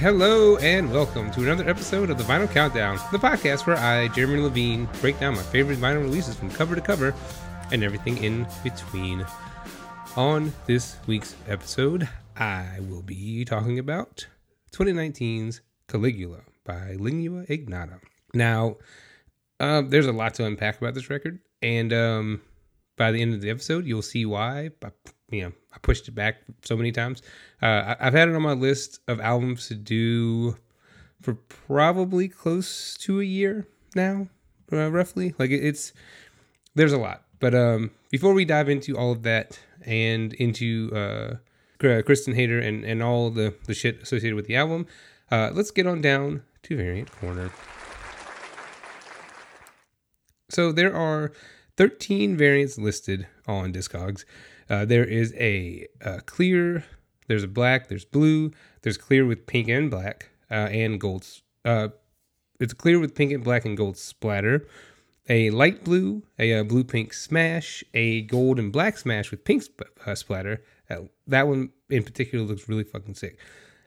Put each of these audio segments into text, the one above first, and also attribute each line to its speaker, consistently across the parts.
Speaker 1: Hello and welcome to another episode of the Vinyl Countdown, the podcast where I, Jeremy Levine, break down my favorite vinyl releases from cover to cover and everything in between. On this week's episode, I will be talking about 2019's Caligula by Lingua Ignota. Now, uh, there's a lot to unpack about this record, and um, by the end of the episode, you'll see why. But, you know, I pushed it back so many times. Uh, I, have had it on my list of albums to do for probably close to a year now, uh, roughly. Like it, it's there's a lot, but um, before we dive into all of that and into uh, Kristin Hayter and, and all the, the shit associated with the album, uh, let's get on down to Variant Corner. So there are 13 variants listed on Discogs. Uh, there is a, a, clear, there's a black, there's blue, there's clear with pink and black, uh, and gold. Uh, it's clear with pink and black and gold splatter a light blue, a, a uh, blue pink smash, a gold and black smash with pink sp- uh, splatter. Uh, that one in particular looks really fucking sick.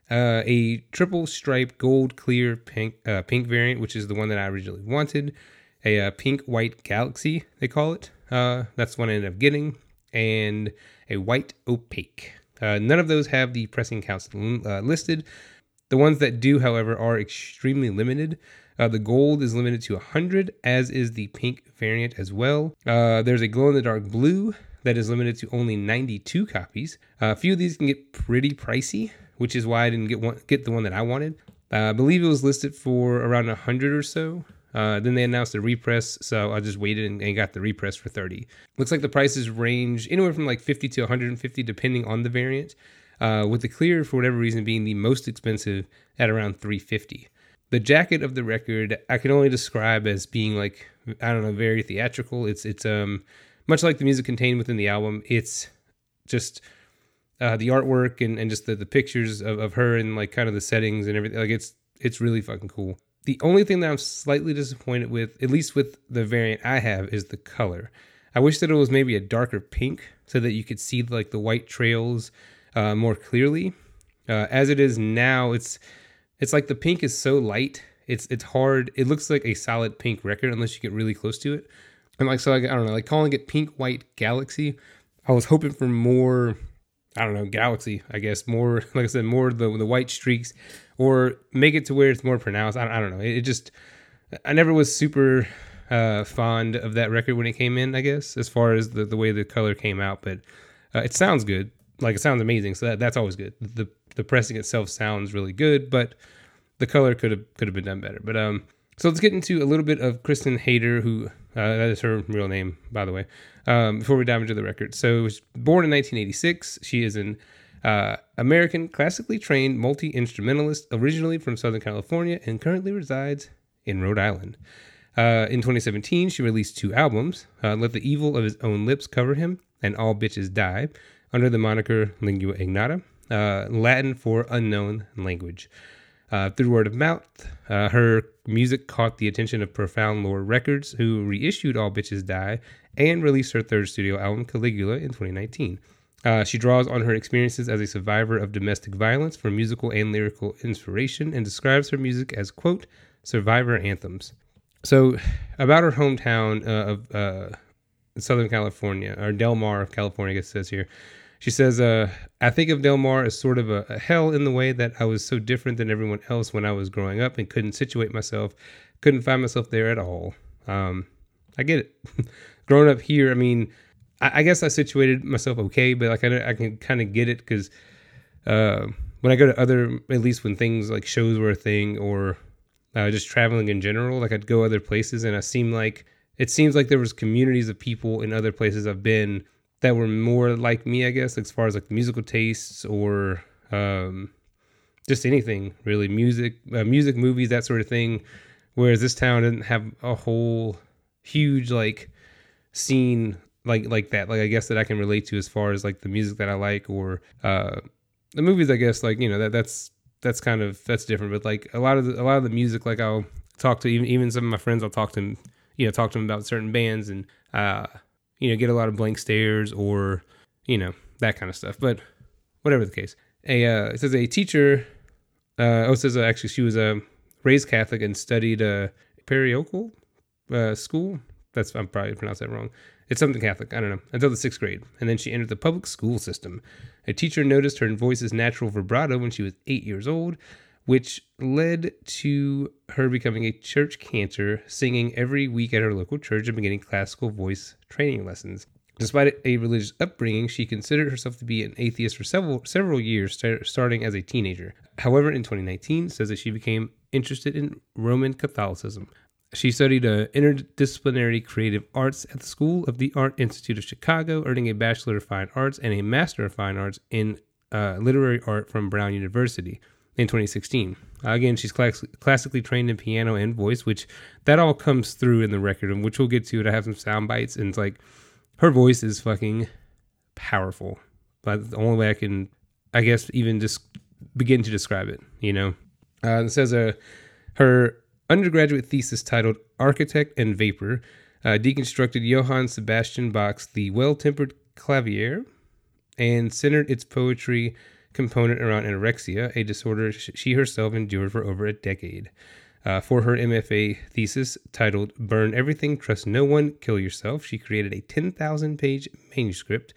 Speaker 1: Uh, a triple stripe gold clear pink uh, pink variant, which is the one that I originally wanted. A uh, pink white galaxy, they call it. that's the one I ended up getting, and a white opaque. none of those have the pressing counts listed. The ones that do, however, are extremely limited. Uh, the gold is limited to 100, as is the pink variant as well. Uh, there's a glow in the dark blue that is limited to only 92 copies. Uh, a few of these can get pretty pricey, which is why I didn't get one, get the one that I wanted. Uh, I believe it was listed for around 100 or so. Uh, then they announced the repress, so I just waited and, and, got the repress for 30. Looks like the prices range anywhere from like 50 to 150, depending on the variant. Uh, with the clear, for whatever reason, being the most expensive at around 350 the jacket of the record I can only describe as being like I don't know, very theatrical. It's it's um much like the music contained within the album. It's just uh, the artwork and, and just the, the pictures of, of her and like kind of the settings and everything. Like it's it's really fucking cool. The only thing that I'm slightly disappointed with, at least with the variant I have, is the color. I wish that it was maybe a darker pink so that you could see like the white trails uh, more clearly. Uh, as it is now, it's it's like the pink is so light. It's it's hard. It looks like a solid pink record unless you get really close to it. And like so, like, I don't know, like calling it pink white galaxy. I was hoping for more. I don't know, galaxy. I guess more, like I said, more the the white streaks, or make it to where it's more pronounced. I, I don't know. It, it just, I never was super uh, fond of that record when it came in. I guess as far as the the way the color came out, but uh, it sounds good. Like it sounds amazing. So that, that's always good. The the pressing itself sounds really good, but the color could have could have been done better. But um, so let's get into a little bit of Kristin Hayter, who uh, that is her real name, by the way. Um, before we dive into the record, so was born in 1986. She is an uh, American classically trained multi instrumentalist, originally from Southern California, and currently resides in Rhode Island. Uh, in 2017, she released two albums: uh, "Let the Evil of His Own Lips Cover Him" and "All Bitches Die," under the moniker Lingua Ignota, uh, Latin for unknown language. Uh, through word of mouth, her music caught the attention of Profound Lore Records, who reissued All Bitches Die and released her third studio album, Caligula, in 2019. Uh, she draws on her experiences as a survivor of domestic violence for musical and lyrical inspiration and describes her music as, quote, survivor anthems. So, about her hometown uh, of uh, Southern California, or Del Mar, of California, I guess it says here. She says, uh, I think of Del Mar as sort of a, a, hell in the way that I was so different than everyone else when I was growing up and couldn't situate myself, couldn't find myself there at all. Um, I get it. growing up here, I mean, I, I, guess I situated myself okay, but like I, I can kind of get it because uh, when I go to other, at least when things like shows were a thing or uh, just traveling in general, like I'd go other places and I seem like it seems like there was communities of people in other places I've been that were more like me, I guess, as far as like musical tastes or um, just anything really, music, uh, music, movies, that sort of thing. Whereas this town didn't have a whole huge like scene like like that. Like I guess that I can relate to as far as like the music that I like or uh, the movies. I guess like you know that that's that's kind of that's different. But like a lot of the, a lot of the music, like I'll talk to even even some of my friends. I'll talk to you know, talk to them about certain bands and. uh you know, get a lot of blank stares or, you know, that kind of stuff. But whatever the case. A, uh, it says a teacher Uh, oh, it says uh, actually she was uh, raised Catholic and studied uh, parochial uh, school. That's I'm probably pronounced that wrong. It's something Catholic. I don't know until the sixth grade, and then she entered the public school system. A teacher noticed her voice's natural vibrato when she was eight years old, which led to her becoming a church cantor, singing every week at her local church and beginning classical voice training lessons. Despite a religious upbringing, she considered herself to be an atheist for several several years, starting as a teenager. However, in 2019, says that she became interested in Roman Catholicism. She studied uh, interdisciplinary creative arts at the School of the Art Institute of Chicago, earning a Bachelor of Fine Arts and a Master of Fine Arts in uh, Literary Art from Brown University in 2016. Uh, again, she's class- classically trained in piano and voice, which that all comes through in the record, and which we'll get to. I have some sound bites, and it's like her voice is fucking powerful. But the only way I can, I guess, even just begin to describe it, you know. Uh, it says uh, her undergraduate thesis titled "Architect and Vapor" uh, deconstructed Johann Sebastian Bach's "The Well-Tempered Clavier" and centered its poetry component around anorexia, a disorder she herself endured for over a decade. Uh, for her MFA thesis titled Burn Everything, Trust No One, Kill Yourself, she created a 10,000 page manuscript,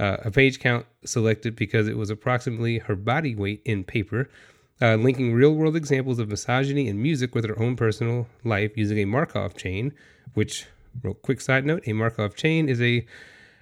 Speaker 1: uh, a page count selected because it was approximately her body weight in paper, uh, linking real world examples of misogyny in music with her own personal life using a Markov chain, which, real quick side note, a Markov chain is a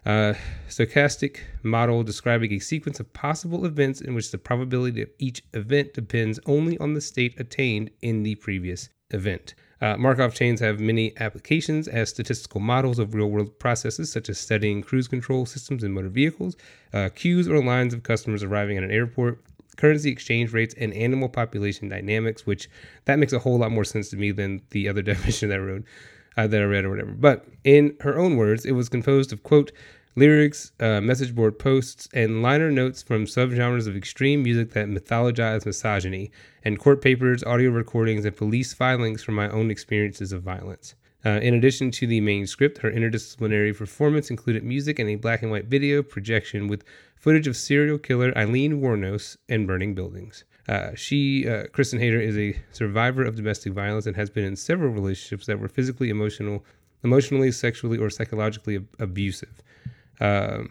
Speaker 1: uh, stochastic model describing a sequence of possible events in which the probability of each event depends only on the state attained in the previous event. Uh, Markov chains have many applications as statistical models of real world processes, such as studying cruise control systems in motor vehicles, uh, queues or lines of customers arriving at an airport, currency exchange rates, and animal population dynamics, which that makes a whole lot more sense to me than the other definition that I wrote. Uh, that I read or whatever. But in her own words, it was composed of, quote, lyrics, uh, message board posts, and liner notes from subgenres of extreme music that mythologize misogyny, and court papers, audio recordings, and police filings from my own experiences of violence. Uh, in addition to the main script, her interdisciplinary performance included music and a black and white video projection with footage of serial killer Aileen Wuornos and burning buildings. Uh, she, uh, Kristin Hayter, is a survivor of domestic violence and has been in several relationships that were physically, emotional, emotionally, sexually, or psychologically ab- abusive. Um,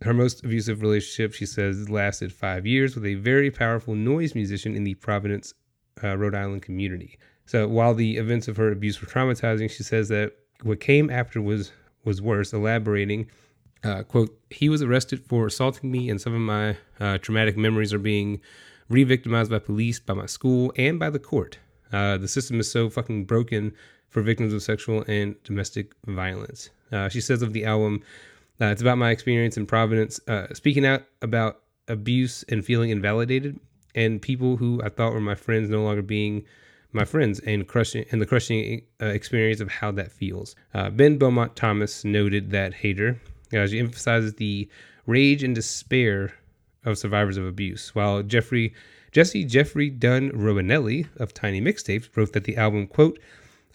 Speaker 1: her most abusive relationship, she says, lasted five years with a very powerful noise musician in the Providence, uh, Rhode Island community. So while the events of her abuse were traumatizing, she says that what came after was was worse. Elaborating, uh, quote, he was arrested for assaulting me, and some of my uh, traumatic memories are being re-victimized by police, by my school, and by the court. Uh, the system is so fucking broken for victims of sexual and domestic violence. Uh, she says of the album, uh, it's about my experience in Providence, uh, speaking out about abuse and feeling invalidated, and people who I thought were my friends no longer being my friends, and crushing and the crushing uh, experience of how that feels. Uh, ben Beaumont Thomas noted that Hayter, uh, she emphasizes the rage and despair of survivors of abuse, while Jeffrey Jesse Jeffrey Dunn Romanelli of Tiny Mixtapes wrote that the album quote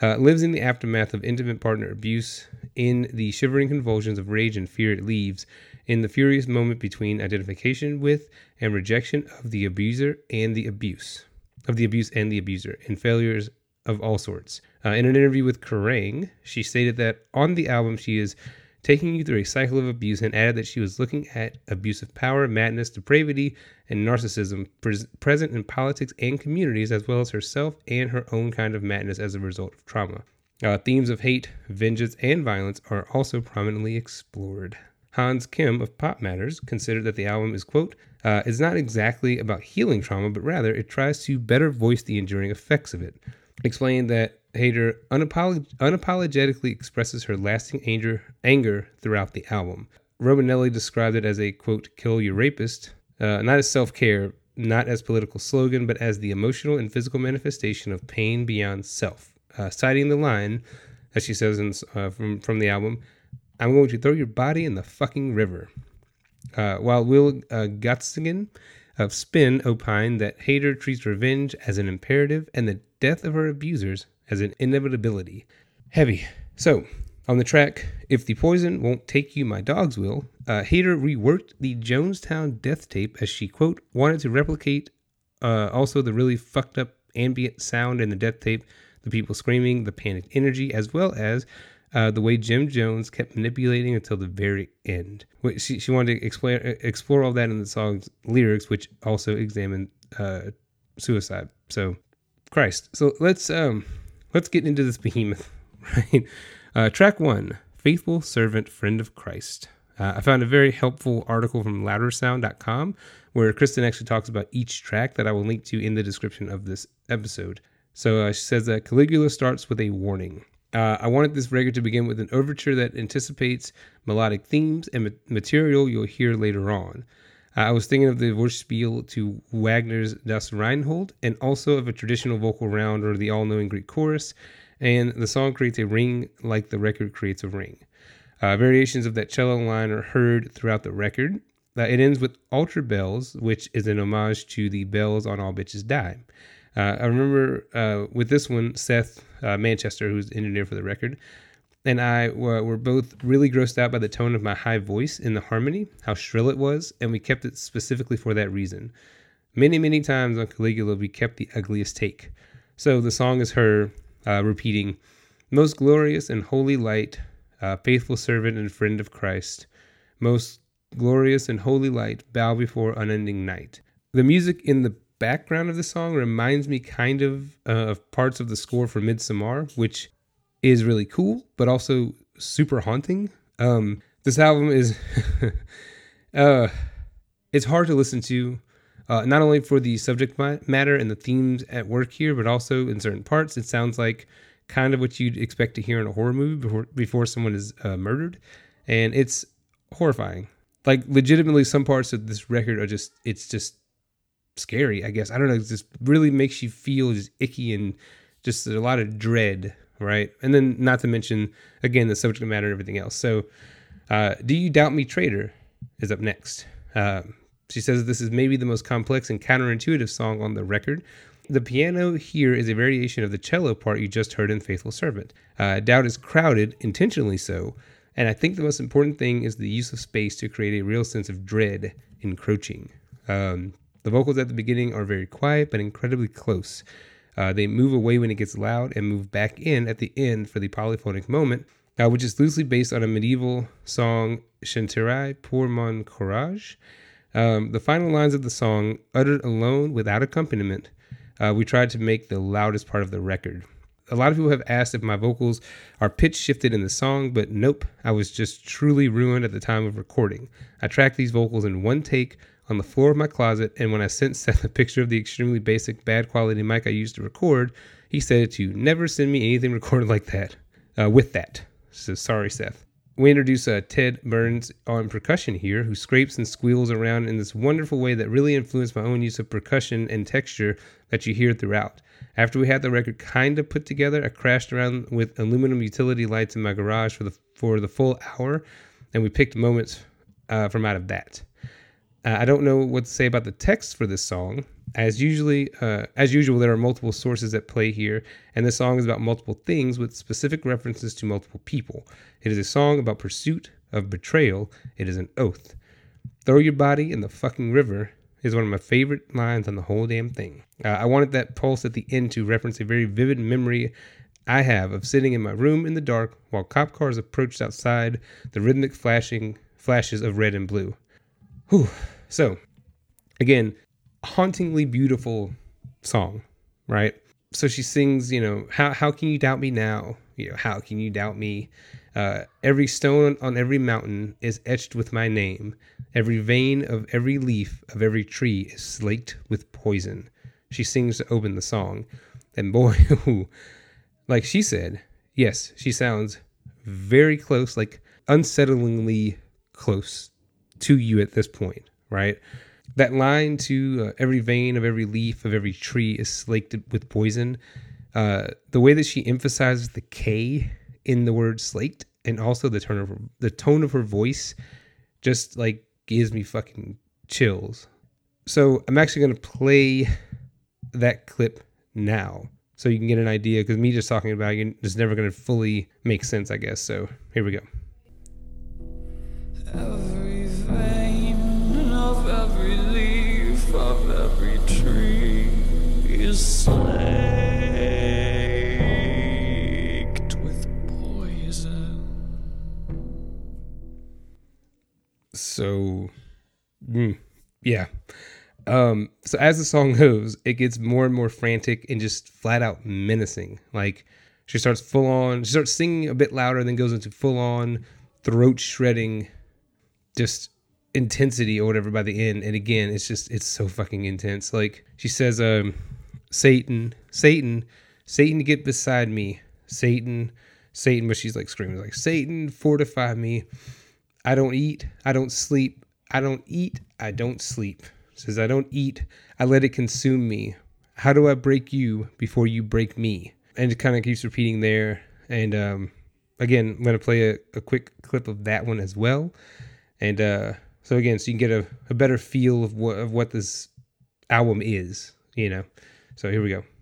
Speaker 1: uh, lives in the aftermath of intimate partner abuse, in the shivering convulsions of rage and fear it leaves, in the furious moment between identification with and rejection of the abuser and the abuse, of the abuse and the abuser, and failures of all sorts. Uh, in an interview with Kerrang, she stated that on the album she is taking you through a cycle of abuse and added that she was looking at abusive power, madness, depravity, and narcissism pres- present in politics and communities, as well as herself and her own kind of madness as a result of trauma. Uh, themes of hate, vengeance, and violence are also prominently explored. Hans Kim of Pop Matters considered that the album is, quote, uh, is not exactly about healing trauma, but rather it tries to better voice the enduring effects of it. Explained that Hayter unapolog- unapologetically expresses her lasting anger, anger throughout the album. Romanelli described it as a quote, kill your rapist, uh, not as self care, not as political slogan, but as the emotional and physical manifestation of pain beyond self. Uh, citing the line, as she says in, uh, from, from the album, I'm going to throw your body in the fucking river. Uh, while Will uh, of Spin opined that Hayter treats revenge as an imperative and the death of her abusers as an inevitability. Heavy. So, on the track, If the Poison Won't Take You, My Dogs Will, uh, Hayter reworked the Jonestown death tape as she, quote, wanted to replicate uh, also the really fucked up ambient sound in the death tape, the people screaming, the panicked energy, as well as uh, the way Jim Jones kept manipulating until the very end. She, she wanted to explain, explore all that in the song's lyrics, which also examined uh, suicide. So, Christ. So let's um let's get into this behemoth, right? Uh, track one, faithful servant, friend of Christ. Uh, I found a very helpful article from loudersound.com where Kristin actually talks about each track that I will link to in the description of this episode. So uh, she says that Caligula starts with a warning. Uh, I wanted this record to begin with an overture that anticipates melodic themes and ma- material you'll hear later on. Uh, I was thinking of the Vorspiel to Wagner's Das Rheingold and also of a traditional vocal round or the all knowing Greek chorus, and the song creates a ring like the record creates a ring. Uh, variations of that cello line are heard throughout the record. Uh, it ends with Altar Bells, which is an homage to the bells on All Bitches Die. Uh, I remember uh, with this one, Seth uh, Manchester, who's engineer for the record, and I were, both really grossed out by the tone of my high voice in the harmony, how shrill it was, and we kept it specifically for that reason. Many, many times on Caligula, we kept the ugliest take. So the song is her uh, repeating, Most glorious and holy light, uh, faithful servant and friend of Christ, most glorious and holy light, bow before unending night. The music in the background of the song reminds me kind of uh, of parts of the score for Midsommar, which is really cool, but also super haunting. Um, this album is, uh, it's hard to listen to, uh, not only for the subject matter and the themes at work here, but also in certain parts. It sounds like kind of what you'd expect to hear in a horror movie before before someone is uh, murdered, and it's horrifying. Like legitimately, some parts of this record are just it's just scary. I guess I don't know. It just really makes you feel just icky and just a lot of dread, right? And then not to mention again the subject matter and everything else. So, uh, do you doubt me, traitor? Is up next. Uh, she says this is maybe the most complex and counterintuitive song on the record. The piano here is a variation of the cello part you just heard in Faithful Servant. Uh, doubt is crowded, intentionally so, and I think the most important thing is the use of space to create a real sense of dread encroaching. Um, the vocals at the beginning are very quiet but incredibly close. Uh, they move away when it gets loud and move back in at the end for the polyphonic moment, uh, which is loosely based on a medieval song, Chanterai pour mon courage. Um, the final lines of the song, uttered alone without accompaniment, uh, we tried to make the loudest part of the record. A lot of people have asked if my vocals are pitch shifted in the song, but nope, I was just truly ruined at the time of recording. I tracked these vocals in one take on the floor of my closet, and when I sent Seth a picture of the extremely basic, bad quality mic I used to record, he said to never send me anything recorded like that. Uh, with that. So sorry, Seth. We introduce uh, Ted Byrnes on percussion here, who scrapes and squeals around in this wonderful way that really influenced my own use of percussion and texture that you hear throughout. After we had the record kind of put together, I crashed around with aluminum utility lights in my garage for the for the full hour, and we picked moments uh, from out of that. Uh, I don't know what to say about the text for this song. As usually, uh, as usual, there are multiple sources at play here, and the song is about multiple things with specific references to multiple people. It is a song about pursuit of betrayal. It is an oath. Throw your body in the fucking river is one of my favorite lines on the whole damn thing. Uh, I wanted that pulse at the end to reference a very vivid memory I have of sitting in my room in the dark while cop cars approached outside, the rhythmic flashing flashes of red and blue. Whew. So, again, hauntingly beautiful song, right? So she sings, you know, how how can you doubt me now? You know, how can you doubt me? Uh, every stone on every mountain is etched with my name. Every vein of every leaf of every tree is slaked with poison. She sings to open the song, and boy, like she said, yes, she sounds very close, like unsettlingly close to you at this point, right? that line to uh, every vein of every leaf of every tree is slaked with poison. Uh, the way that she emphasizes the K in the word slaked and also the tone of her, the tone of her voice just like gives me fucking chills. So I'm actually gonna play that clip now so you can get an idea because me just talking about it is never gonna fully make sense, I guess. So here we go. Every
Speaker 2: slaked with poison.
Speaker 1: So, mm, yeah. Um, so as the song goes, it gets more and more frantic and just flat out menacing. Like she starts full on, she starts singing a bit louder, then goes into full on throat shredding, just intensity or whatever by the end. And again, it's just it's so fucking intense. Like she says, um, Satan, Satan, Satan, get beside me, Satan, Satan. But she's like screaming like Satan, fortify me. I don't eat, I don't sleep, I don't eat, I don't sleep. Says I don't eat, I let it consume me. How do I break you before you break me? And it kind of keeps repeating there. And um, again, I'm gonna play a, a quick clip of that one as well. And uh, so again, so you can get a, a better feel of what of what this album is, you know. So here we go.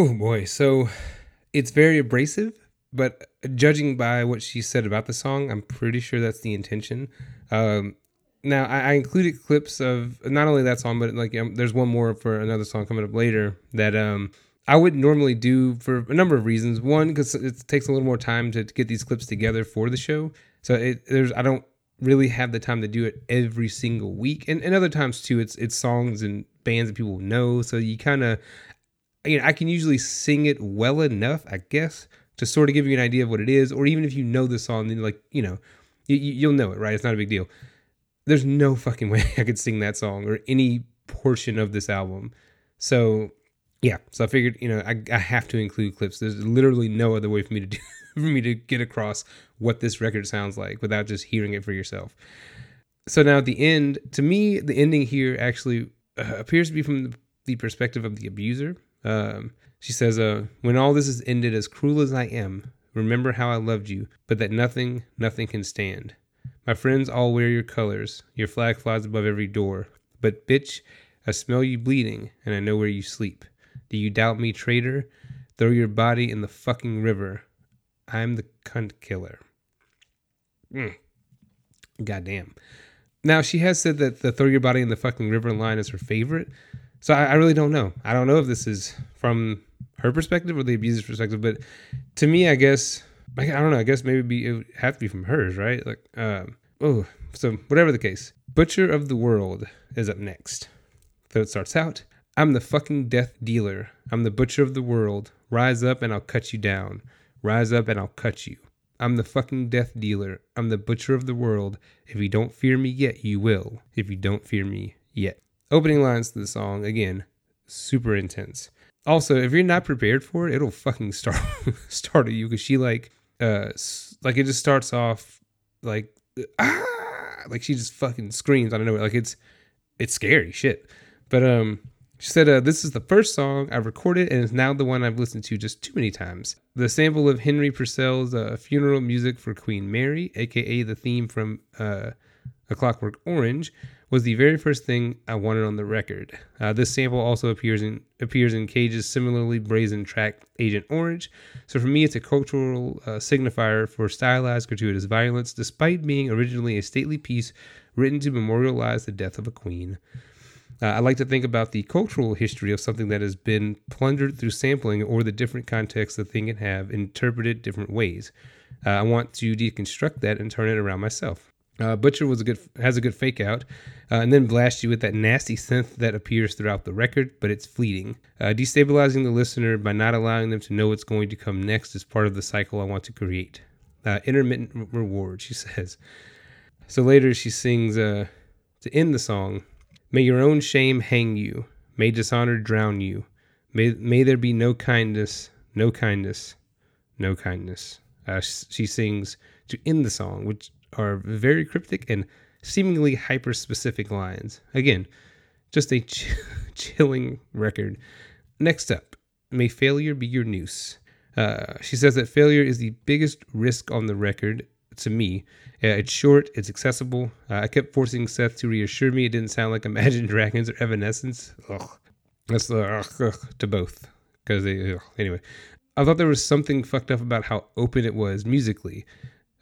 Speaker 1: Oh boy, so it's very abrasive, but judging by what she said about the song, I'm pretty sure that's the intention. Um, now I, I, included clips of not only that song, but like um, there's one more for another song coming up later that um, I wouldn't normally do for a number of reasons. One, because it takes a little more time to get these clips together for the show, so it, there's I don't really have the time to do it every single week, and, and other times too, it's it's songs and bands that people know, so you kind of you know, I can usually sing it well enough, I guess, to sort of give you an idea of what it is. Or even if you know the song, then like, you know, you, will know it, right? It's not a big deal. There's no fucking way I could sing that song or any portion of this album. So yeah, so I figured, you know, I, I have to include clips. There's literally no other way for me to do for me to get across what this record sounds like without just hearing it for yourself. So now at the end, to me, the ending here actually uh, appears to be from the perspective of the abuser um, she says, uh, When all this is ended, as cruel as I am, remember how I loved you, but that nothing, nothing can stand. My friends all wear your colors, your flag flies above every door. But, bitch, I smell you bleeding, and I know where you sleep. Do you doubt me, traitor? Throw your body in the fucking river. I'm the cunt killer. Mm. Goddamn. Now, she has said that the throw your body in the fucking river line is her favorite, so I, I, really don't know. I don't know if this is from her perspective or the abuser's perspective, but to me, I guess I don't know. I guess maybe be, it would have to be from hers, right? Like, um, oh, so whatever the case, Butcher of the World is up next. So it starts out. I'm the fucking death dealer. I'm the butcher of the world. Rise up and I'll cut you down. Rise up and I'll cut you. I'm the fucking death dealer. I'm the butcher of the world. If you don't fear me yet, you will. If you don't fear me yet. Opening lines to the song, again, super intense. Also, if you're not prepared for it, it'll fucking start start at you because she like uh like it just starts off like ah like she just fucking screams. I don't know, like it's it's scary shit. But um she said, uh, This is the first song I've recorded and it's now the one I've listened to just too many times. The sample of Henry Purcell's uh, funeral music for Queen Mary, aka the theme from uh, A Clockwork Orange, was the very first thing I wanted on the record. Uh, this sample also appears in appears in Cage's similarly brazen track Agent Orange. So for me, it's a cultural uh, signifier for stylized gratuitous violence, despite being originally a stately piece written to memorialize the death of a queen. Uh, I like to think about the cultural history of something that has been plundered through sampling or the different contexts the thing can have interpreted different ways. Uh, I want to deconstruct that and turn it around myself. Uh, Butcher was a good has a good fake out, uh, and then blast you with that nasty synth that appears throughout the record, but it's fleeting, uh, destabilizing the listener by not allowing them to know what's going to come next is part of the cycle I want to create. Uh, intermittent reward, she says. So later she sings uh, to end the song. May your own shame hang you. May dishonor drown you. May may there be no kindness, no kindness, no kindness. Uh, she sings to end the song, which are very cryptic and seemingly hyper specific lines. Again, just a ch- chilling record. Next up, may failure be your noose. Uh, she says that failure is the biggest risk on the record to me. Uh, it's short, it's accessible. Uh, I kept forcing Seth to reassure me it didn't sound like Imagine Dragons or Evanescence. Ugh. That's the ugh, ugh, to both. Because they, ugh. anyway, I thought there was something fucked up about how open it was musically.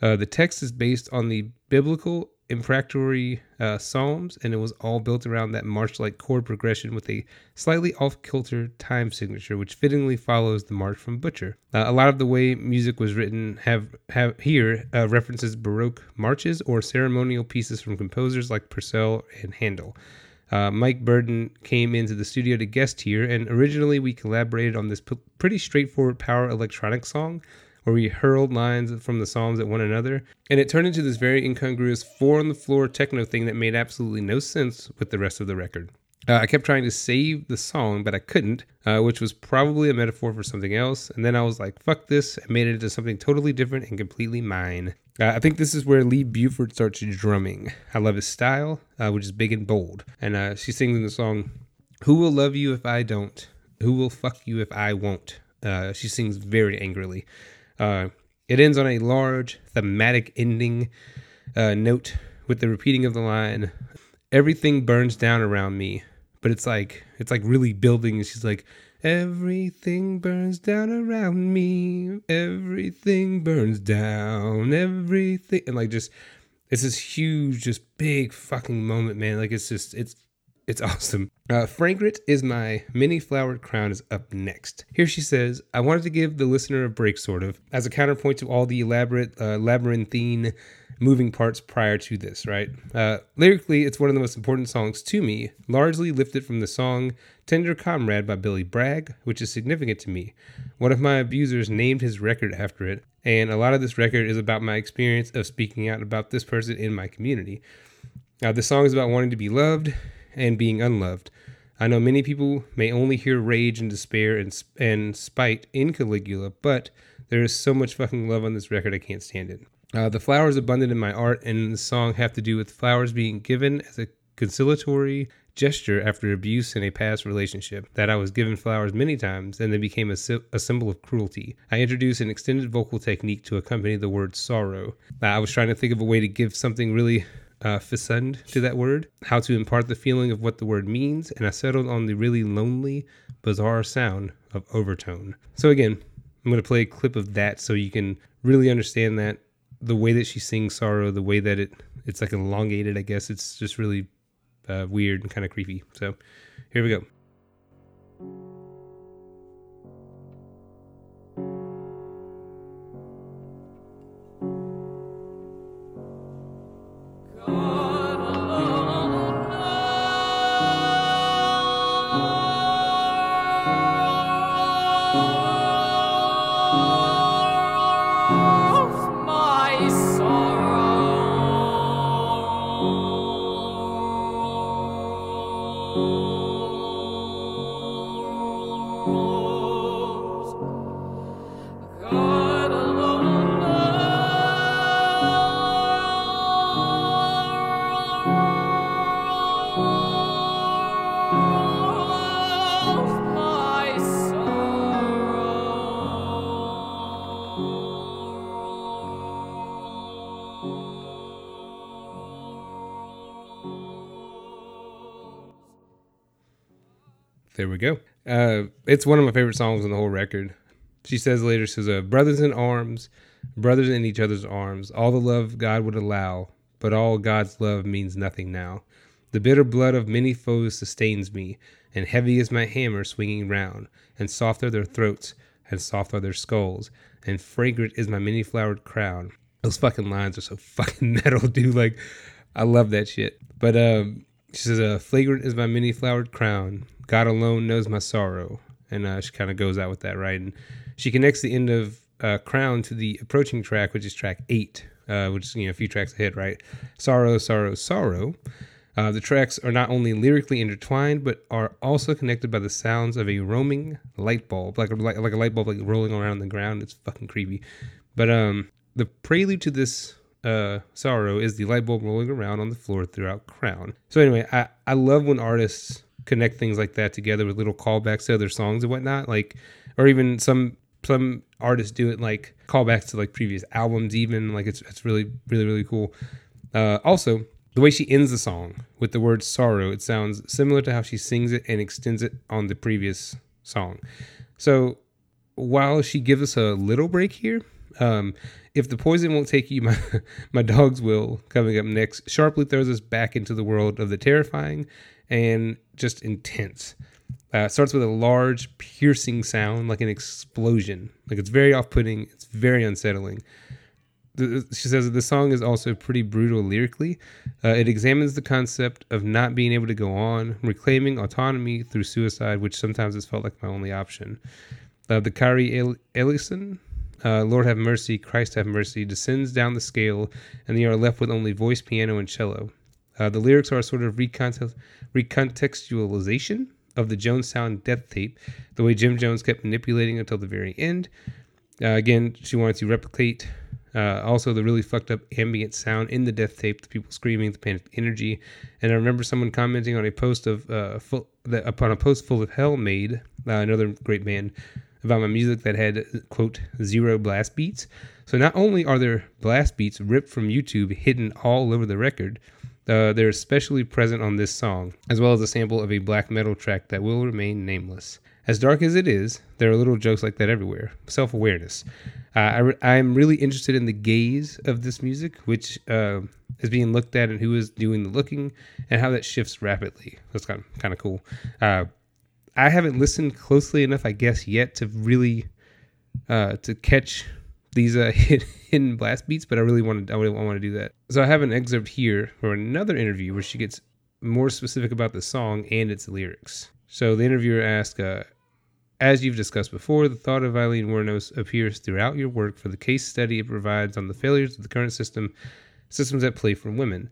Speaker 1: Uh, the text is based on the biblical imprecatory uh, psalms, and it was all built around that march-like chord progression with a slightly off-kilter time signature, which fittingly follows the march from Butcher. Uh, a lot of the way music was written have have here uh, references Baroque marches or ceremonial pieces from composers like Purcell and Handel. Uh, Mike Berdan came into the studio to guest here, and originally we collaborated on this p- pretty straightforward power electronic song where we hurled lines from the Psalms at one another. And it turned into this very incongruous four on the floor techno thing that made absolutely no sense with the rest of the record. Uh, I kept trying to save the song, but I couldn't, uh, which was probably a metaphor for something else. And then I was like, fuck this, and made it into something totally different and completely mine. Uh, I think this is where Lee Buford starts drumming. I love his style, uh, which is big and bold. And uh, she sings in the song, Who will love you if I don't? Who will fuck you if I won't? Uh, she sings very angrily. Uh, it ends on a large thematic ending uh, note with the repeating of the line, "Everything burns down around me," but it's like it's like really building. She's like, "Everything burns down around me. Everything burns down. Everything," and like just it's this huge, just big fucking moment, man. Like it's just it's it's awesome. Uh, Fragrant is my mini flowered crown is up next. Here she says, I wanted to give the listener a break, sort of, as a counterpoint to all the elaborate uh, labyrinthine moving parts prior to this, right? Uh, lyrically, it's one of the most important songs to me, largely lifted from the song Tender Comrade by Billy Bragg, which is significant to me. One of my abusers named his record after it, and a lot of this record is about my experience of speaking out about this person in my community. Uh, the song is about wanting to be loved and being unloved. I know many people may only hear rage and despair and, and spite in Caligula, but there is so much fucking love on this record, I can't stand it. Uh, the flowers abundant in my art and the song have to do with flowers being given as a conciliatory gesture after abuse in a past relationship. That I was given flowers many times and they became a, si- a symbol of cruelty. I introduced an extended vocal technique to accompany the word sorrow. Uh, I was trying to think of a way to give something really uh, to that word, how to impart the feeling of what the word means, and I settled on the really lonely, bizarre sound of overtone. So, again, I'm going to play a clip of that so you can really understand that the way that she sings sorrow, the way that it it's like elongated, I guess it's just really uh, weird and kind of creepy. So, here we go. There we go. Uh, it's one of my favorite songs on the whole record. She says later, she says, uh, "Brothers in arms, brothers in each other's arms. All the love God would allow, but all God's love means nothing now. The bitter blood of many foes sustains me, and heavy is my hammer swinging round, and soft are their throats, and soft are their skulls, and fragrant is my many flowered crown." Those fucking lines are so fucking metal, dude. Like, I love that shit. But um, she says, uh, "Flagrant is my many flowered crown. God alone knows my sorrow." And uh, she kind of goes out with that, right? And she connects the end of uh, "Crown" to the approaching track, which is track eight, uh, which is you know a few tracks ahead, right? Sorrow, sorrow, sorrow. Uh, the tracks are not only lyrically intertwined, but are also connected by the sounds of a roaming light bulb, like a, like, a light bulb like rolling around the ground. It's fucking creepy. But um, the prelude to this uh, sorrow is the light bulb rolling around on the floor throughout Crown. So anyway, I, I love when artists connect things like that together with little callbacks to other songs and whatnot. Like, or even some some artists do it like callbacks to like previous albums. Even like it's it's really really really cool. Uh, also, the way she ends the song with the word sorrow, it sounds similar to how she sings it and extends it on the previous song. So while she gives us a little break here, um, if the poison won't take you, my my dogs will. Coming up next, sharply throws us back into the world of the terrifying and just intense. Uh, starts with a large, piercing sound like an explosion. Like it's very off-putting. It's very unsettling. She says that the song is also pretty brutal lyrically. Uh, it examines the concept of not being able to go on, reclaiming autonomy through suicide, which sometimes has felt like my only option. Uh, the Kyrie El- Eleison uh, Lord have mercy, Christ have mercy, descends down the scale, and you are left with only voice, piano, and cello. Uh, the lyrics are a sort of recontext- recontextualization of the Jonestown death tape, the way Jim Jones kept manipulating until the very end. Uh, again, she wanted to replicate uh, also the really fucked up ambient sound in the death tape, the people screaming, the panic energy. And I remember someone commenting on a post of uh, full, upon a post full of hell made another great band about my music that had quote zero blast beats. So not only are there blast beats ripped from YouTube hidden all over the record, uh, they're especially present on this song, as well as a sample of a black metal track that will remain nameless. As dark as it is, there are little jokes like that everywhere. Self awareness. Uh, I, am really interested in the gaze of this music, which uh, is being looked at and who is doing the looking, and how that shifts rapidly. That's kind of, kind of cool. Uh, I haven't listened closely enough, I guess, yet to really uh, to catch these uh, hidden blast beats, but I really want to I, want to do that. So I have an excerpt here from another interview where she gets more specific about the song and its lyrics. So the interviewer asked, uh, as you've discussed before, the thought of Aileen Wuornos appears throughout your work for the case study it provides on the failures of the current system, systems at play for women.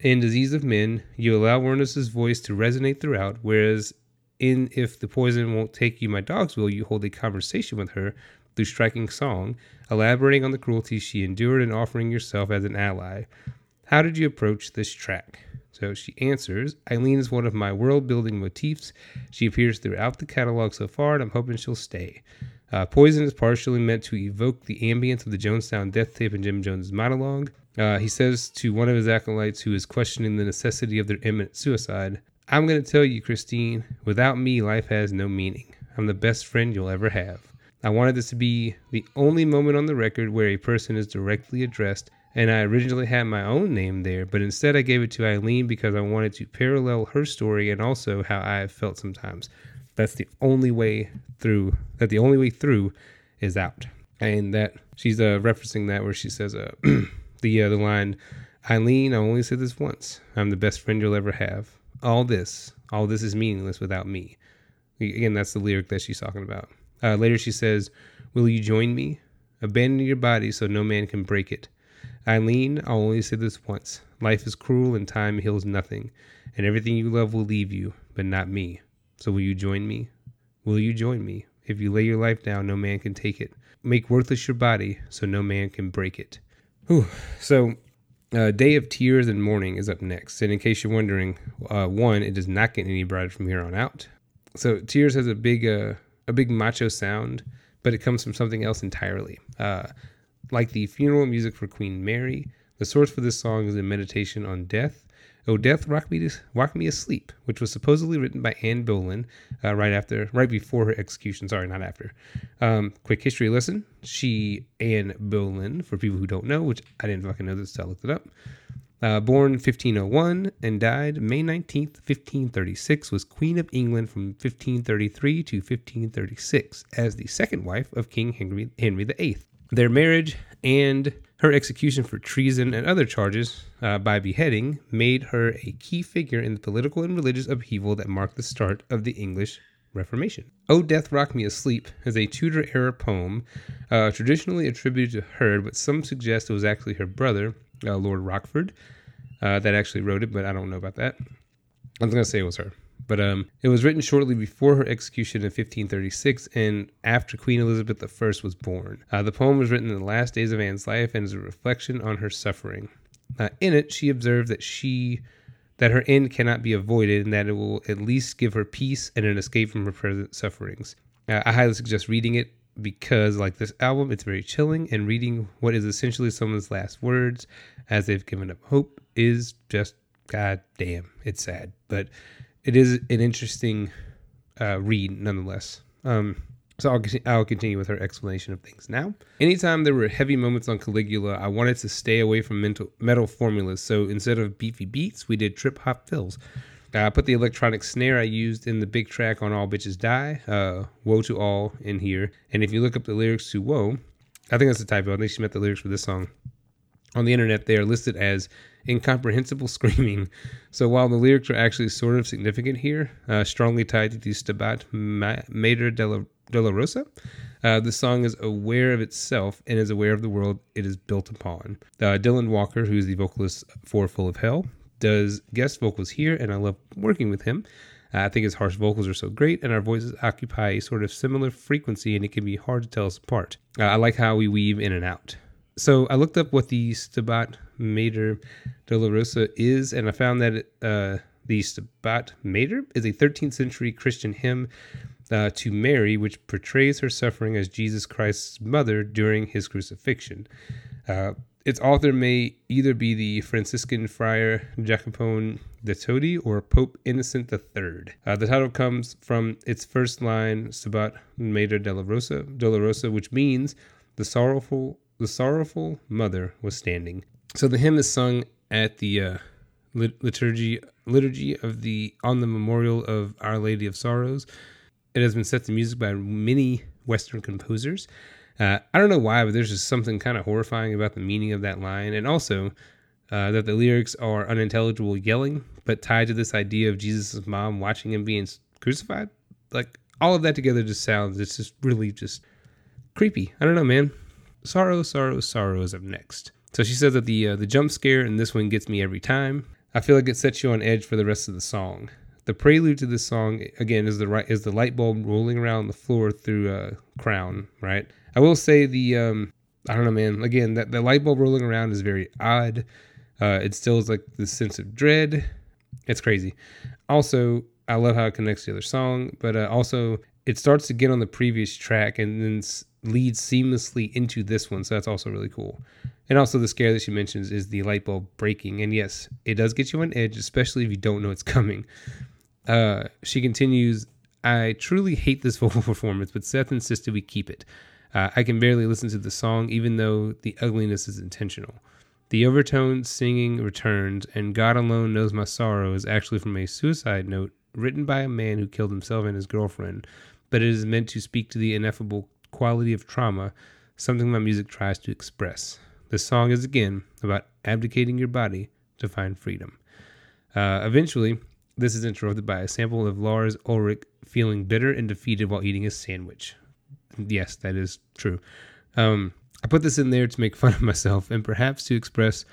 Speaker 1: In Disease of Men, you allow Wuornos' voice to resonate throughout, whereas in If the Poison Won't Take You, My Dogs Will, you hold a conversation with her through striking song, elaborating on the cruelty she endured and offering yourself as an ally. How did you approach this track? So she answers, Aileen is one of my world building motifs. She appears throughout the catalog so far, and I'm hoping she'll stay. Uh, Poison is partially meant to evoke the ambience of the Jonestown death tape and Jim Jones' monologue. Uh, he says to one of his acolytes who is questioning the necessity of their imminent suicide, I'm going to tell you, Christine, without me, life has no meaning. I'm the best friend you'll ever have. I wanted this to be the only moment on the record where a person is directly addressed, and I originally had my own name there, but instead I gave it to Aileen because I wanted to parallel her story and also how I have felt sometimes. That's the only way through, that the only way through is out. And that she's uh, referencing that where she says, uh, the, uh, the line, Aileen, I only said this once. I'm the best friend you'll ever have all this, all this is meaningless without me. Again, that's the lyric that she's talking about. Uh, later, she says, Will you join me? Abandon your body so no man can break it. Aileen, I'll only say this once. Life is cruel and time heals nothing, and everything you love will leave you, but not me. So will you join me? Will you join me? If you lay your life down, no man can take it. Make worthless your body so no man can break it. Whew. So uh, Day of Tears and Mourning is up next. And in case you're wondering, uh, one, it does not get any brighter from here on out. So Tears has a big, uh, a big macho sound, but it comes from something else entirely. Uh, like the funeral music for Queen Mary, the source for this song is a meditation on death, "Oh Death, Rock Me, to, Rock Me Asleep," which was supposedly written by Anne Boleyn uh, right after, right before her execution. Sorry, not after. Um, quick history lesson: She Anne Boleyn, for people who don't know, which I didn't fucking know this, so I looked it up. Uh, born 1501 and died May 19th, 1536, was Queen of England from 1533 to 1536 as the second wife of King Henry, Henry VIII. Their marriage and her execution for treason and other charges uh, by beheading made her a key figure in the political and religious upheaval that marked the start of the English Reformation. O Death Rock Me Asleep is a Tudor era poem uh, traditionally attributed to her, but some suggest it was actually her brother, uh, Lord Rochford, uh, that actually wrote it, but I don't know about that. I'm going to say it was her. But um, it was written shortly before her execution in 1536 and after Queen Elizabeth I was born. Uh, the poem was written in the last days of Anne's life and is a reflection on her suffering. Uh, in it, she observed that she that her end cannot be avoided and that it will at least give her peace and an escape from her present sufferings. Uh, I highly suggest reading it because, like this album, it's very chilling, and reading what is essentially someone's last words as they've given up hope is just god damn. It's sad, but it is an interesting uh, read nonetheless. Um, so I'll, I'll continue with her explanation of things now. Anytime there were heavy moments on Caligula, I wanted to stay away from mental, metal formulas. So instead of beefy beats, we did trip hop fills. Uh, I put the electronic snare I used in the big track on All Bitches Die, uh, Woe to All in here. And if you look up the lyrics to Woe, I think that's a typo. I think she meant the lyrics for this song. On the internet, they are listed as incomprehensible screaming. So while the lyrics are actually sort of significant here, uh, strongly tied to the Stabat Mater della, della Rosa, uh, the song is aware of itself and is aware of the world it is built upon. Uh, Dylan Walker, who's the vocalist for Full of Hell, does guest vocals here, and I love working with him. Uh, I think his harsh vocals are so great, and our voices occupy a sort of similar frequency, and it can be hard to tell us apart. Uh, I like how we weave in and out. So I looked up what the Stabat Mater Dolorosa is, and I found that it, uh, the Stabat Mater is a 13th century Christian hymn uh, to Mary, which portrays her suffering as Jesus Christ's mother during his crucifixion. Uh, its author may either be the Franciscan friar Jacopone da Todi or Pope Innocent III. Uh, the title comes from its first line, Stabat Mater Dolorosa, Dolorosa, which means the sorrowful, the sorrowful mother was standing. So the hymn is sung at the uh, liturgy liturgy of the on the memorial of Our Lady of Sorrows. It has been set to music by many Western composers. Uh, I don't know why, but there's just something kind of horrifying about the meaning of that line, and also uh, that the lyrics are unintelligible yelling, but tied to this idea of Jesus' mom watching him being crucified. Like all of that together just sounds it's just really just creepy. I don't know, man. Sorrow, sorrow, sorrow is up next. So she says that the uh, the jump scare in this one gets me every time. I feel like it sets you on edge for the rest of the song. The prelude to this song again is the right is the light bulb rolling around the floor through a uh, crown, right? I will say the um I don't know, man. Again, that the light bulb rolling around is very odd. Uh, it still is like this sense of dread. It's crazy. Also, I love how it connects to the other song, but uh, also it starts to get on the previous track and then leads seamlessly into this one. So that's also really cool. And also, the scare that she mentions is the light bulb breaking. And yes, it does get you on edge, especially if you don't know it's coming. Uh, she continues, I truly hate this vocal performance, but Seth insisted we keep it. Uh, I can barely listen to the song, even though the ugliness is intentional. The overtone singing returns, and God Alone Knows My Sorrow is actually from a suicide note written by a man who killed himself and his girlfriend, but it is meant to speak to the ineffable quality of trauma, something my music tries to express. The song is again about abdicating your body to find freedom. Uh, eventually, this is interrupted by a sample of Lars Ulrich feeling bitter and defeated while eating a sandwich. Yes, that is true. Um, I put this in there to make fun of myself and perhaps to express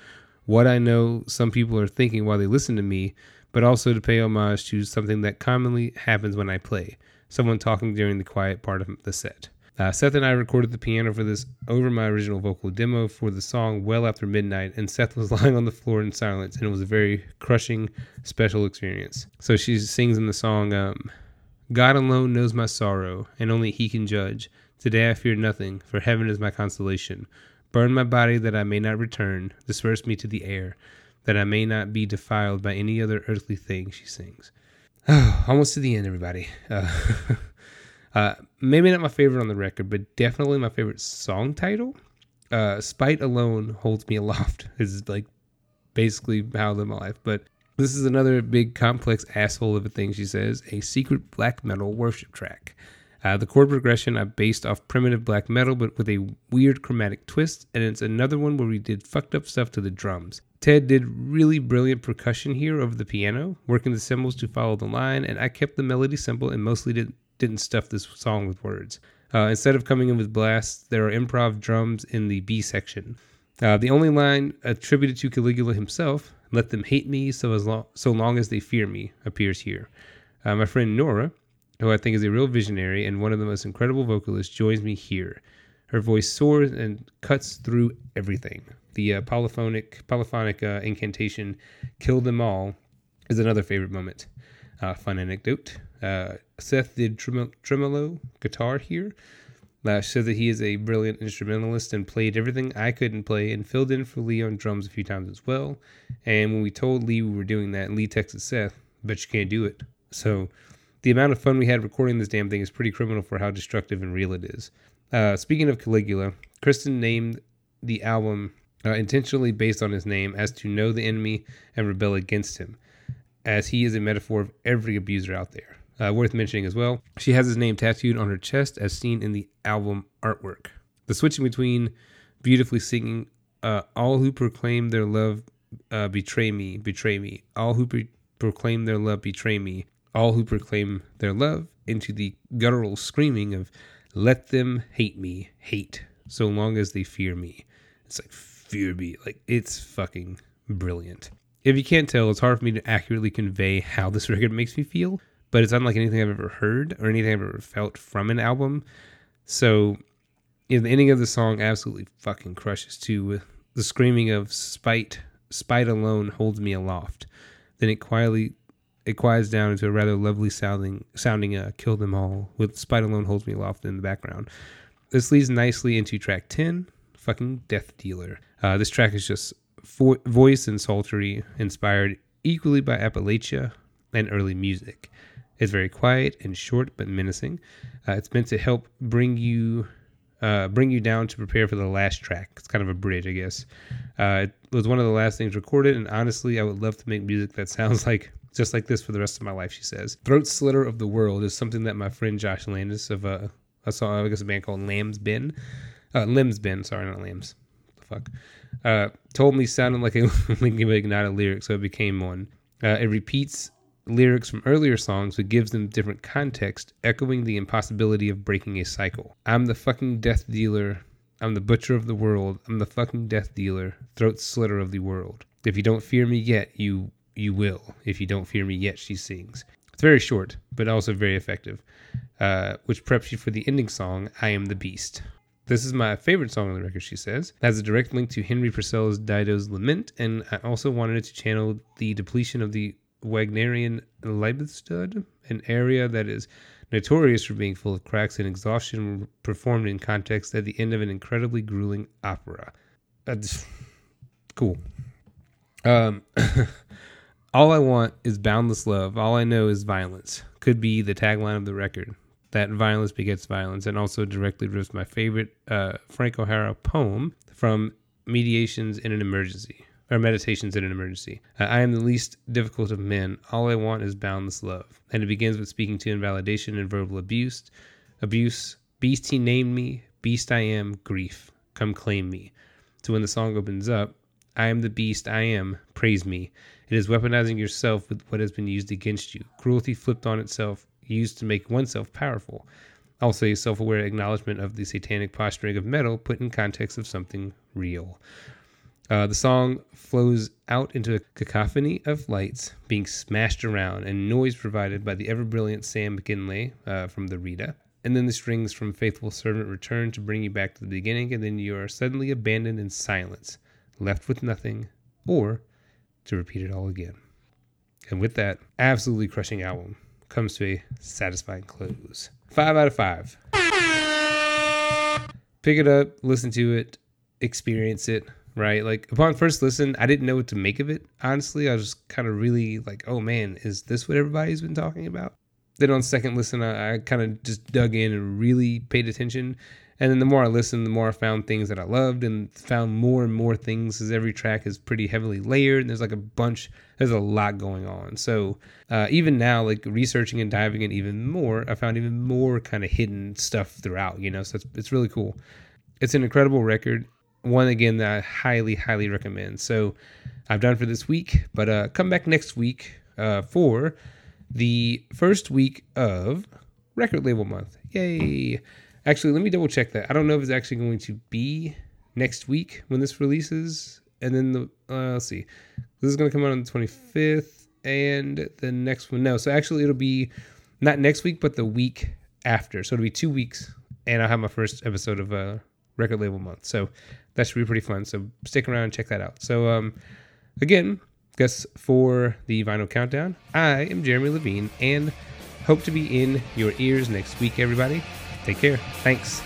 Speaker 1: what I know some people are thinking while they listen to me, but also to pay homage to something that commonly happens when I play someone talking during the quiet part of the set. Uh, Seth and I recorded the piano for this over my original vocal demo for the song well after midnight, and Seth was lying on the floor in silence, and it was a very crushing, special experience. So she sings in the song, um, God alone knows my sorrow, and only He can judge. Today I fear nothing, for heaven is my consolation. Burn my body that I may not return, disperse me to the air. that I may not be defiled by any other earthly thing, she sings. Almost to the end, everybody. Uh, uh, maybe not my favorite on the record, but definitely my favorite song title. Uh, Spite Alone Holds Me Aloft is like basically how I live my life. But this is another big, complex asshole of a thing, she says. A secret black metal worship track. Uh, the chord progression I based off primitive black metal, but with a weird chromatic twist, and it's another one where we did fucked up stuff to the drums. Ted did really brilliant percussion here over the piano, working the cymbals to follow the line, and I kept the melody simple and mostly did, didn't stuff this song with words. Uh, instead of coming in with blasts, there are improv drums in the B section. Uh, the only line attributed to Caligula himself, "Let them hate me so as long so long as they fear me," appears here. Uh, my friend Nora, who I think is a real visionary and one of the most incredible vocalists, joins me here. Her voice soars and cuts through everything. The uh, polyphonic polyphonic uh, incantation "Kill them all" is another favorite moment. Uh, fun anecdote: uh, Seth did trem- tremolo guitar here. Lash said that he is a brilliant instrumentalist and played everything I couldn't play and filled in for Lee on drums a few times as well. And when we told Lee we were doing that, Lee texted Seth, "Bet you can't do it." So the amount of fun we had recording this damn thing is pretty criminal for how destructive and real it is. Uh, speaking of Caligula, Kristin named the album uh, intentionally based on his name as to know the enemy and rebel against him, as he is a metaphor of every abuser out there. Uh, worth mentioning as well, she has his name tattooed on her chest as seen in the album artwork. The switching between beautifully singing, uh, All who proclaim their love uh, betray me, betray me. All who pre- proclaim their love betray me. All who proclaim their love into the guttural screaming of let them hate me, hate, so long as they fear me. It's like fear me. Like it's fucking brilliant. If you can't tell, it's hard for me to accurately convey how this record makes me feel but it's unlike anything I've ever heard or anything I've ever felt from an album. So, you the ending of the song absolutely fucking crushes too. With the screaming of "spite, spite alone holds me aloft." Then it quietly it quiets down into a rather lovely sounding sounding uh, "Kill Them All" with "Spite alone holds me aloft" in the background. This leads nicely into track ten, "Fucking Death Dealer." Uh, this track is just vo- voice and sultry, inspired equally by Appalachia and early music. It's very quiet and short but menacing. Uh, it's meant to help bring you uh, bring you down to prepare for the last track. It's kind of a bridge, I guess. Uh, it was one of the last things recorded, and honestly, I would love to make music that sounds like just like this for the rest of my life. She says, "Throat Slitter of the World" is something that my friend Josh Landis of uh, a song, I guess a band called Lamb's Bin, uh, Limbs Bin, sorry, not Lambs. The fuck. Uh, told me sounded like a Linkin Park, not a lyric, so it became one. Uh, it repeats lyrics from earlier songs but gives them different context, echoing the impossibility of breaking a cycle. I'm the fucking death dealer. I'm the butcher of the world. I'm the fucking death dealer, throat slitter of the world. If you don't fear me yet, you you will. If you don't fear me yet, she sings. It's very short, but also very effective, uh, which preps you for the ending song, I Am the Beast. This is my favorite song on the record, she says. It has a direct link to Henry Purcell's Dido's Lament, and I also wanted it to channel the depletion of the Wagnerian Liebestod, an area that is notorious for being full of cracks and exhaustion, performed in context at the end of an incredibly grueling opera. That's cool. Um, all I want is boundless love. All I know is violence. Could be the tagline of the record. That violence begets violence, and also directly rips my favorite uh, Frank O'Hara poem from Mediations in an Emergency or meditations in an emergency. Uh, I am the least difficult of men. All I want is boundless love. And it begins with speaking to invalidation and verbal abuse. Abuse. Beast he named me. Beast I am. Grief. Come claim me. So when the song opens up, I am the beast I am. Praise me. It is weaponizing yourself with what has been used against you. Cruelty flipped on itself, used to make oneself powerful. Also, a self aware acknowledgement of the satanic posturing of metal put in context of something real. Uh, the song flows out into a cacophony of lights being smashed around and noise provided by the ever brilliant Sam McKinlay uh, from the Rita. And then the strings from Faithful Servant return to bring you back to the beginning, and then you are suddenly abandoned in silence, left with nothing, or to repeat it all again. And with that absolutely crushing album comes to a satisfying close. Five out of five. Pick it up, listen to it, experience it, right? Like upon first listen, I didn't know what to make of it. Honestly, I was just kind of really like, oh man, is this what everybody's been talking about? Then on second listen, I, I kind of just dug in and really paid attention. And then the more I listened, the more I found things that I loved and found more and more things as every track is pretty heavily layered. And there's like a bunch, there's a lot going on. So uh, even now, like researching and diving in even more, I found even more kind of hidden stuff throughout, you know, so it's, it's really cool. It's an incredible record. One again that I highly, highly recommend. So I've done for this week, but uh, come back next week uh, for the first week of record label month. Yay! Actually, let me double check that. I don't know if it's actually going to be next week when this releases. And then the, uh, let's see. This is going to come out on the 25th. And the next one, no. So actually, it'll be not next week, but the week after. So it'll be two weeks. And I'll have my first episode of uh, Record Label Month. So that should be pretty fun. So stick around and check that out. So, um, again, guess for the Vinyl Countdown, I am Jeremy Levine and hope to be in your ears next week, everybody. Take care. Thanks.